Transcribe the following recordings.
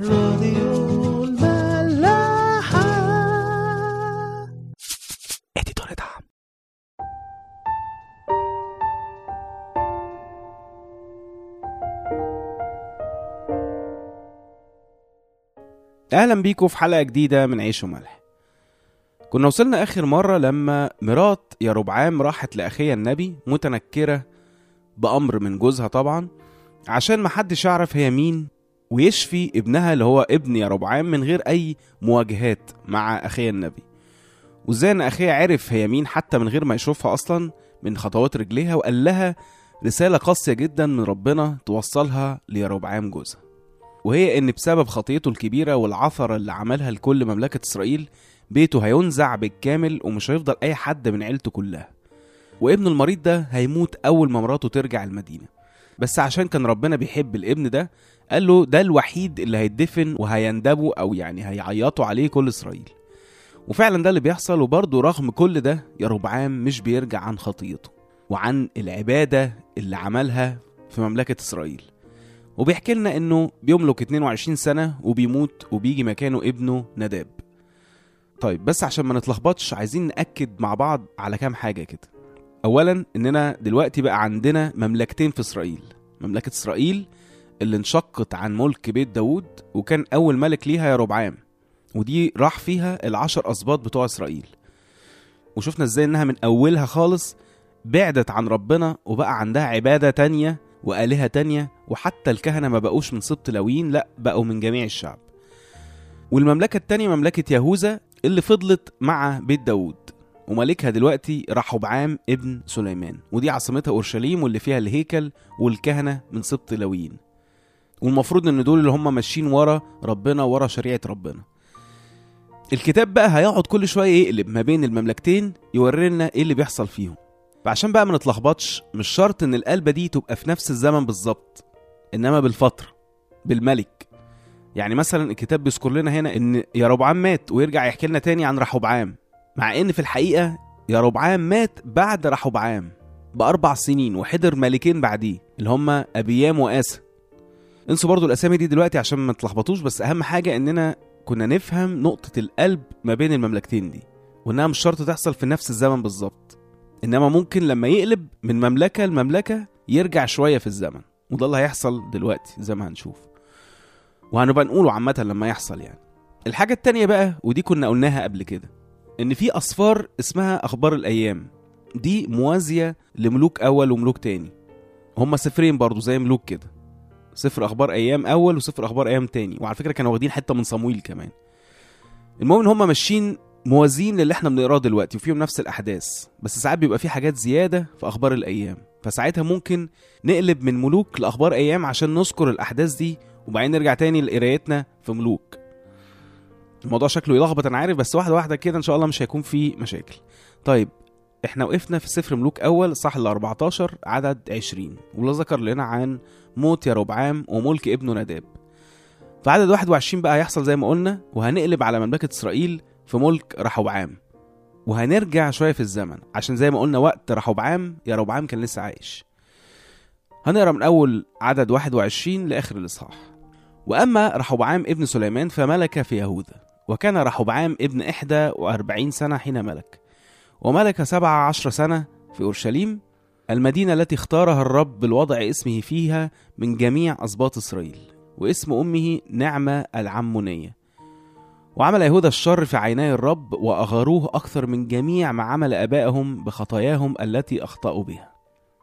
راديو الملاحة. اديتور دعم. أهلا بيكم في حلقة جديدة من عيش وملح. كنا وصلنا آخر مرة لما مرات يربعام راحت لأخيها النبي متنكرة بأمر من جوزها طبعا عشان محدش يعرف هي مين. ويشفي ابنها اللي هو ابن يربعام من غير أي مواجهات مع اخيها النبي. وإزاي إن اخيها عرف هي مين حتى من غير ما يشوفها أصلا؟ من خطوات رجليها وقال لها رسالة قاسية جدا من ربنا توصلها ليربعام جوزها. وهي إن بسبب خطيته الكبيرة والعثرة اللي عملها لكل مملكة إسرائيل بيته هينزع بالكامل ومش هيفضل أي حد من عيلته كلها. وابن المريض ده هيموت أول ما مراته ترجع المدينة. بس عشان كان ربنا بيحب الابن ده قال له ده الوحيد اللي هيدفن وهيندبوا أو يعني هيعيطوا عليه كل إسرائيل. وفعلا ده اللي بيحصل وبرضه رغم كل ده يربعام مش بيرجع عن خطيته وعن العبادة اللي عملها في مملكة إسرائيل. وبيحكي لنا إنه بيملك 22 سنة وبيموت وبيجي مكانه ابنه نداب طيب بس عشان ما نتلخبطش عايزين نأكد مع بعض على كام حاجة كده. اولا إننا دلوقتي بقى عندنا مملكتين في إسرائيل. مملكة إسرائيل اللي انشقت عن ملك بيت داوود وكان أول ملك ليها يربعام ودي راح فيها العشر اسباط بتوع إسرائيل. وشفنا إزاي إنها من أولها خالص بعدت عن ربنا وبقى عندها عبادة تانية وآلهة تانية وحتى الكهنة ما بقوش من سبط لاويين لأ بقوا من جميع الشعب. والمملكة التانية مملكة يهوذا اللي فضلت مع بيت داوود. وملكها دلوقتي رحبعام ابن سليمان. ودي عاصمتها أورشليم واللي فيها الهيكل والكهنة من سبط لاويين والمفروض إن دول اللي هم ماشيين ورا ربنا ورا شريعة ربنا. الكتاب بقى هيقعد كل شوية يقلب ما بين المملكتين يورينا إيه اللي بيحصل فيهم. فعشان بقى ما نتلخبطش مش شرط إن القلبة دي تبقى في نفس الزمن بالظبط إنما بالفترة بالملك. يعني مثلا الكتاب بيذكر لنا هنا إن يربعام مات ويرجع يحكي لنا تاني عن رحبعام مع إن في الحقيقة يربعام مات بعد رحبعام بأربع سنين وحضر ملكين بعديه اللي هما أبيام واسا انسوا برضو الأسامي دي دلوقتي عشان ما تلخبطوش بس أهم حاجة إننا كنا نفهم نقطة القلب ما بين المملكتين دي وإنها مش شرط تحصل في نفس الزمن بالظبط إنما ممكن لما يقلب من مملكة لمملكة يرجع شوية في الزمن وده اللي هيحصل دلوقتي زي ما هنشوف. وهنبقى نقوله عامة لما يحصل يعني. الحاجة التانية بقى ودي كنا قلناها قبل كده إن في اصفار اسمها أخبار الأيام. دي موازية لملوك أول وملوك تاني. هما سفرين برضو زي ملوك كده. سفر أخبار أيام أول وسفر أخبار أيام تاني. وعلى فكرة كانوا واخدين حتة من صمويل كمان. المهم إن هما ماشيين موازين للي إحنا بنقراه دلوقتي وفيهم نفس الأحداث. بس ساعات بيبقى في حاجات زيادة في أخبار الأيام. فساعتها ممكن نقلب من ملوك لأخبار أيام عشان نذكر الأحداث دي وبعدين نرجع تاني لقرايتنا في ملوك. الموضوع شكله يلخبط أنا عارف بس واحدة واحدة كده إن شاء الله مش هيكون في مشاكل. طيب إحنا وقفنا في سفر ملوك أول صح ال 14 عدد 20 واللي ذكر لنا عن موت يربعام وملك ابنه نداب في عدد 21 بقى هيحصل زي ما قلنا وهنقلب على مملكة إسرائيل في ملك رحبعام. وهنرجع شوية في الزمن عشان زي ما قلنا وقت رحبعام يربعام كان لسه عايش. هنقرأ من أول عدد 21 لآخر الإصحاح. وأما رحبعام ابن سليمان فملك في يهوذا. وكان رحبعام ابن إحدى وأربعين سنة حين ملك. وملك سبع عشر سنة في أورشليم المدينة التي اختارها الرب بالوضع اسمه فيها من جميع أسباط إسرائيل واسم أمه نعمة العمونية. وعمل يهوذا الشر في عيني الرب وأغاروه أكثر من جميع ما عمل آبائهم بخطاياهم التي أخطأوا بها.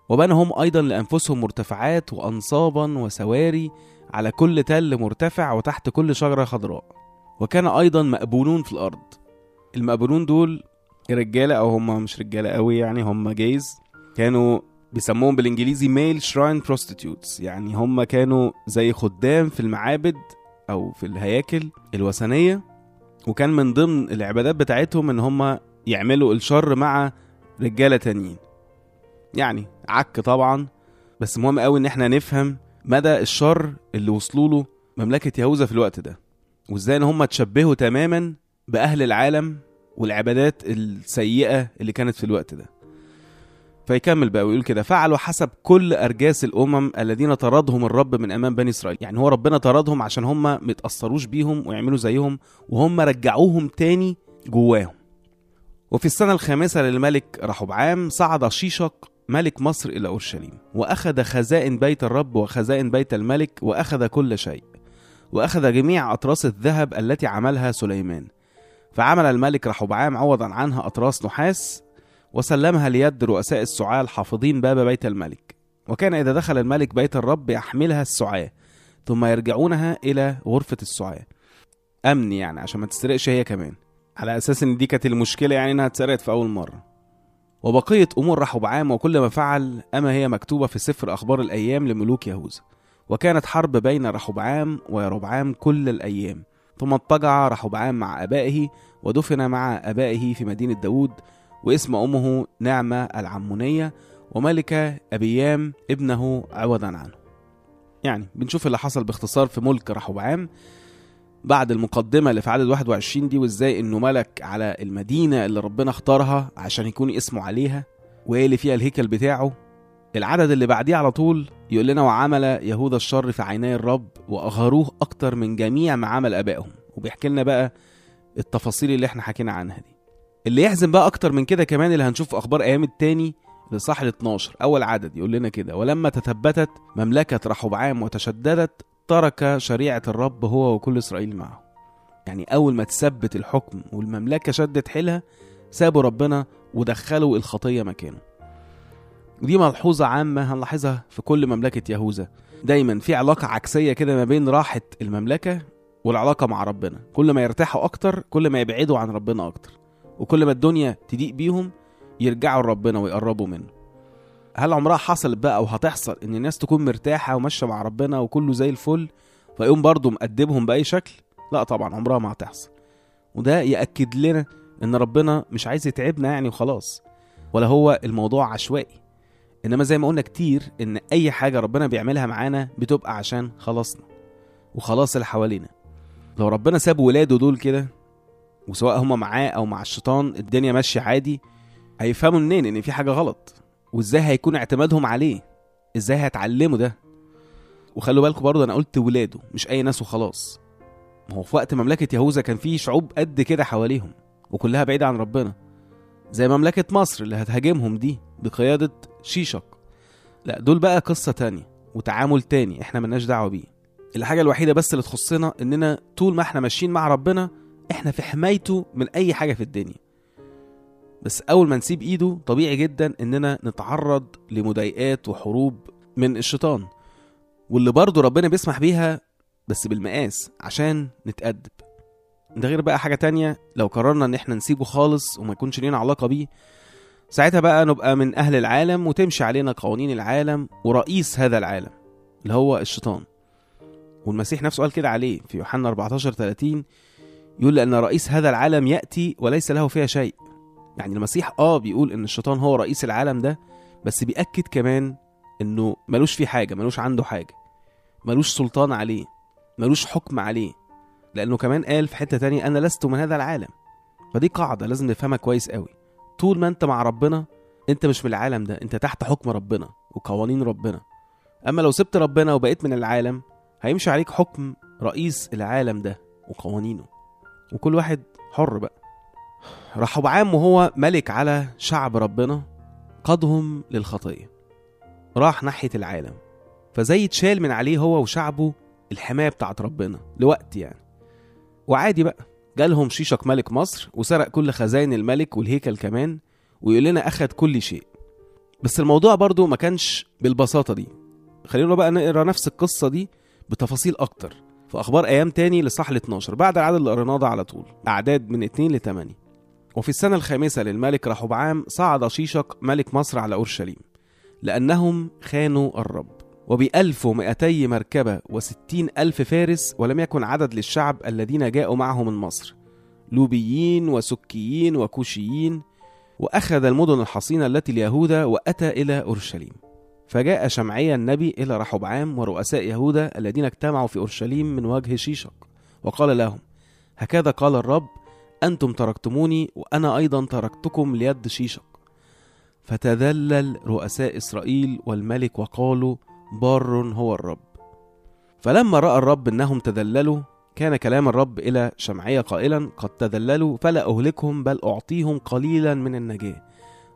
وبنوا هم أيضا لأنفسهم مرتفعات وأنصابا وسواري على كل تل مرتفع وتحت كل شجرة خضراء. وكان أيضا مأبونون في الأرض. المأبونون دول رجالة أو هم مش رجالة قوي يعني هم جايز كانوا بيسموهم بالإنجليزي male shrine prostitutes يعني هم كانوا زي خدام في المعابد أو في الهياكل الوثنية. وكان من ضمن العبادات بتاعتهم إن هم يعملوا الشر مع رجالة تانيين. يعني عك طبعا بس مهم قوي إن إحنا نفهم مدى الشر اللي وصلوا له مملكة يهوذا في الوقت ده. وازاي ان هم تشبهوا تماما بأهل العالم والعبادات السيئة اللي كانت في الوقت ده. فيكمل بقى ويقول كده فعلوا حسب كل أرجاس الأمم الذين طردهم الرب من أمام بني إسرائيل. يعني هو ربنا طردهم عشان هم متأثروش بيهم ويعملوا زيهم وهم رجعوهم تاني جواهم. وفي السنة الخامسة للملك رحبعام صعد شيشق ملك مصر إلى أورشليم وأخذ خزائن بيت الرب وخزائن بيت الملك وأخذ كل شيء. وأخذ جميع أطراس الذهب التي عملها سليمان. فعمل الملك رحبعام عوضا عنها أطراس نحاس وسلمها ليد رؤساء السعاة الحافظين باب بيت الملك. وكان إذا دخل الملك بيت الرب يحملها السعاة ثم يرجعونها إلى غرفة السعاة. أمن يعني عشان ما تسرقش هي كمان. على أساس إن دي كانت المشكلة يعني إنها اتسرقت في أول مرة. وبقية أمور رحبعام وكل ما فعل أما هي مكتوبة في سفر أخبار الأيام لملوك يهوذا. وكانت حرب بين رحبعام ويربعام كل الأيام ثم اضطجع رحبعام مع أبائه ودفن مع أبائه في مدينة داود واسم أمه نعمة العمونية وملك أبيام ابنه عوضا عنه. يعني بنشوف اللي حصل باختصار في ملك رحبعام بعد المقدمة اللي في عدد 21 دي وإزاي إنه ملك على المدينة اللي ربنا اختارها عشان يكون اسمه عليها وايه اللي فيها الهيكل بتاعه العدد اللي بعديه على طول يقول لنا وعمل يهوذا الشر في عيني الرب واغهروه أكتر من جميع ما عمل آبائهم. وبيحكي لنا بقى التفاصيل اللي إحنا حكينا عنها دي. اللي يحزن بقى أكتر من كده كمان اللي هنشوف في أخبار أيام التاني لصح ال 12 أول عدد يقول لنا كده. ولما تثبتت مملكة رحبعام وتشددت ترك شريعة الرب هو وكل إسرائيل معه. يعني أول ما تثبت الحكم والمملكة شدت حيلها سابوا ربنا ودخلوا الخطية مكانه. ودي ملحوظة عامة هنلاحظها في كل مملكة يهوذا. دايما في علاقة عكسية كده ما بين راحة المملكة والعلاقة مع ربنا. كل ما يرتاحوا أكتر كل ما يبعدوا عن ربنا أكتر. وكل ما الدنيا تضيق بيهم يرجعوا لربنا ويقربوا منه. هل عمرها حصلت بقى أو هتحصل إن الناس تكون مرتاحة وماشية مع ربنا وكله زي الفل فيقوم برضه مأدبهم بأي شكل؟ لا طبعا عمرها ما هتحصل. وده يأكد لنا إن ربنا مش عايز يتعبنا يعني وخلاص ولا هو الموضوع عشوائي. إنما زي ما قلنا كتير إن أي حاجة ربنا بيعملها معانا بتبقى عشان خلاصنا وخلاص اللي حوالينا. لو ربنا ساب ولاده دول كده وسواء هما معاه أو مع الشيطان الدنيا ماشية عادي هيفهموا منين إن في حاجة غلط؟ وإزاي هيكون اعتمادهم عليه؟ إزاي هيتعلموا ده؟ وخلوا بالكم برضه أنا قلت ولاده مش أي ناس وخلاص. ما هو في وقت مملكة يهوذا كان في شعوب قد كده حواليهم وكلها بعيدة عن ربنا. زي مملكة مصر اللي هتهاجمهم دي بقيادة شيشق لا دول بقى قصة تانية وتعامل تاني إحنا ملناش دعوة بيه. الحاجة الوحيدة بس اللي تخصنا اننا طول ما إحنا ماشيين مع ربنا إحنا في حمايته من اي حاجة في الدنيا. بس اول ما نسيب ايده طبيعي جدا اننا نتعرض لمضايقات وحروب من الشيطان. واللي برضه ربنا بيسمح بيها بس بالمقاس عشان نتأدب. ده غير بقى حاجة تانية لو قررنا ان إحنا نسيبه خالص وما يكونش لينا علاقة بيه ساعتها بقى نبقى من أهل العالم وتمشي علينا قوانين العالم ورئيس هذا العالم اللي هو الشيطان. والمسيح نفسه قال كده عليه في يوحنا 14 30 يقول لأن رئيس هذا العالم يأتي وليس له فيها شيء. يعني المسيح آه بيقول إن الشيطان هو رئيس العالم ده بس بيأكد كمان إنه ملوش فيه حاجة ملوش عنده حاجة ملوش سلطان عليه ملوش حكم عليه. لأنه كمان قال في حتة تانية أنا لست من هذا العالم. فدي قاعدة لازم نفهمها كويس قوي. طول ما انت مع ربنا انت مش من العالم ده انت تحت حكم ربنا وقوانين ربنا. أما لو سبت ربنا وبقيت من العالم هيمشي عليك حكم رئيس العالم ده وقوانينه. وكل واحد حر بقى. رحبعام وهو ملك على شعب ربنا قادهم للخطية راح ناحية العالم. فزي اتشال من عليه هو وشعبه الحماية بتاعت ربنا لوقت يعني. وعادي بقى. جالهم شيشك ملك مصر وسرق كل خزائن الملك والهيكل كمان ويقول لنا أخد كل شيء. بس الموضوع برضو ما كانش بالبساطة دي. خلينا بقى نقرأ نفس القصة دي بتفاصيل أكتر في أخبار أيام تاني لصح ال 12 بعد العدد اللي قريناه ده على طول. أعداد من 2 ل 8 وفي السنة الخامسة للملك رحبعام صعد شيشق ملك مصر على أورشليم لأنهم خانوا الرب. وبألف ومئتي مركبة وستين ألف فارس ولم يكن عدد للشعب الذين جاءوا معه من مصر. لوبيين وسكيين وكوشيين. وأخذ المدن الحصينة التي ليهوذا وأتى إلى أورشليم. فجاء شمعي النبي إلى رحبعام ورؤساء يهوذا الذين اجتمعوا في أورشليم من وجه شيشق. وقال لهم هكذا قال الرب أنتم تركتموني وأنا أيضا تركتكم ليد شيشق. فتذلل رؤساء إسرائيل والملك وقالوا بار هو الرب. فلما رأى الرب أنهم تذللوا كان كلام الرب إلى شمعية قائلا قد تذللوا فلا أهلكهم بل أعطيهم قليلا من النجاة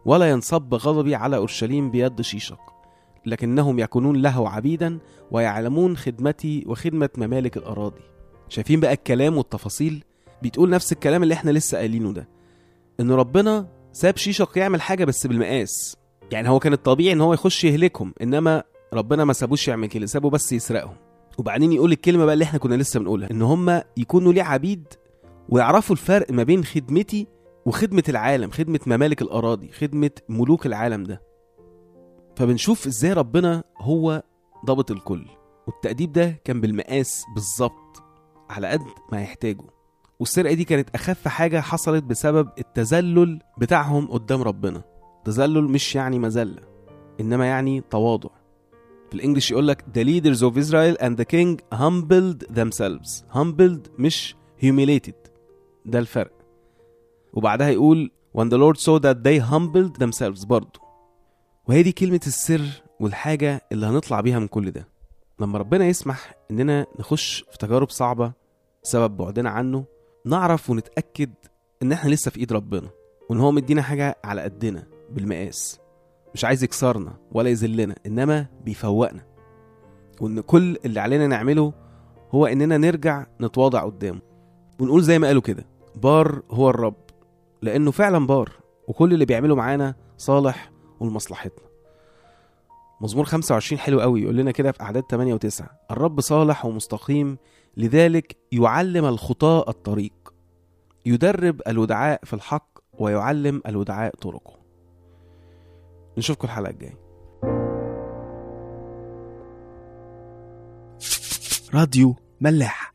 ولا ينصب غضبي على أورشليم بيد شيشق لكنهم يكونون له عبيدا ويعلمون خدمتي وخدمة ممالك الأراضي. شايفين بقى الكلام والتفاصيل؟ بتقول نفس الكلام اللي إحنا لسه قايلينه ده إن ربنا ساب شيشق يعمل حاجة بس بالمقاس. يعني هو كان الطبيعي إن هو يخش يهلكهم إنما ربنا ما سابوش يعمل كده سابه بس يسرقهم. وبعدين يقول الكلمة بقى اللي إحنا كنا لسه بنقولها إن هم يكونوا ليه عبيد ويعرفوا الفرق ما بين خدمتي وخدمة العالم خدمة ممالك الأراضي خدمة ملوك العالم ده. فبنشوف إزاي ربنا هو ضابط الكل. والتأديب ده كان بالمقاس بالظبط على قد ما يحتاجه. والسرقة دي كانت أخف حاجة حصلت بسبب التذلل بتاعهم قدام ربنا. تذلل مش يعني مذلة إنما يعني تواضع. في الإنجليش يقول لك the leaders of Israel and the king humbled themselves. Humbled مش humiliated. ده الفرق. وبعدها يقول when the Lord saw that they humbled themselves برضه وهي دي كلمة السر والحاجة اللي هنطلع بيها من كل ده. لما ربنا يسمح إننا نخش في تجارب صعبة بسبب بعدنا عنه نعرف ونتأكد إن إحنا لسه في إيد ربنا وإن هو مدينا حاجة على قدنا بالمقاس. مش عايز يكسرنا ولا يذلنا إنما بيفوقنا. وإن كل اللي علينا نعمله هو إننا نرجع نتواضع قدامه. ونقول زي ما قالوا كده بار هو الرب لأنه فعلا بار وكل اللي بيعمله معانا صالح ولمصلحتنا مزمور 25 حلو قوي يقول لنا كده في أعداد 8 و9 الرب صالح ومستقيم لذلك يعلم الخطاة الطريق يدرب الودعاء في الحق ويعلم الودعاء طرقه. نشوفكم الحلقة الجاية. راديو ملاح.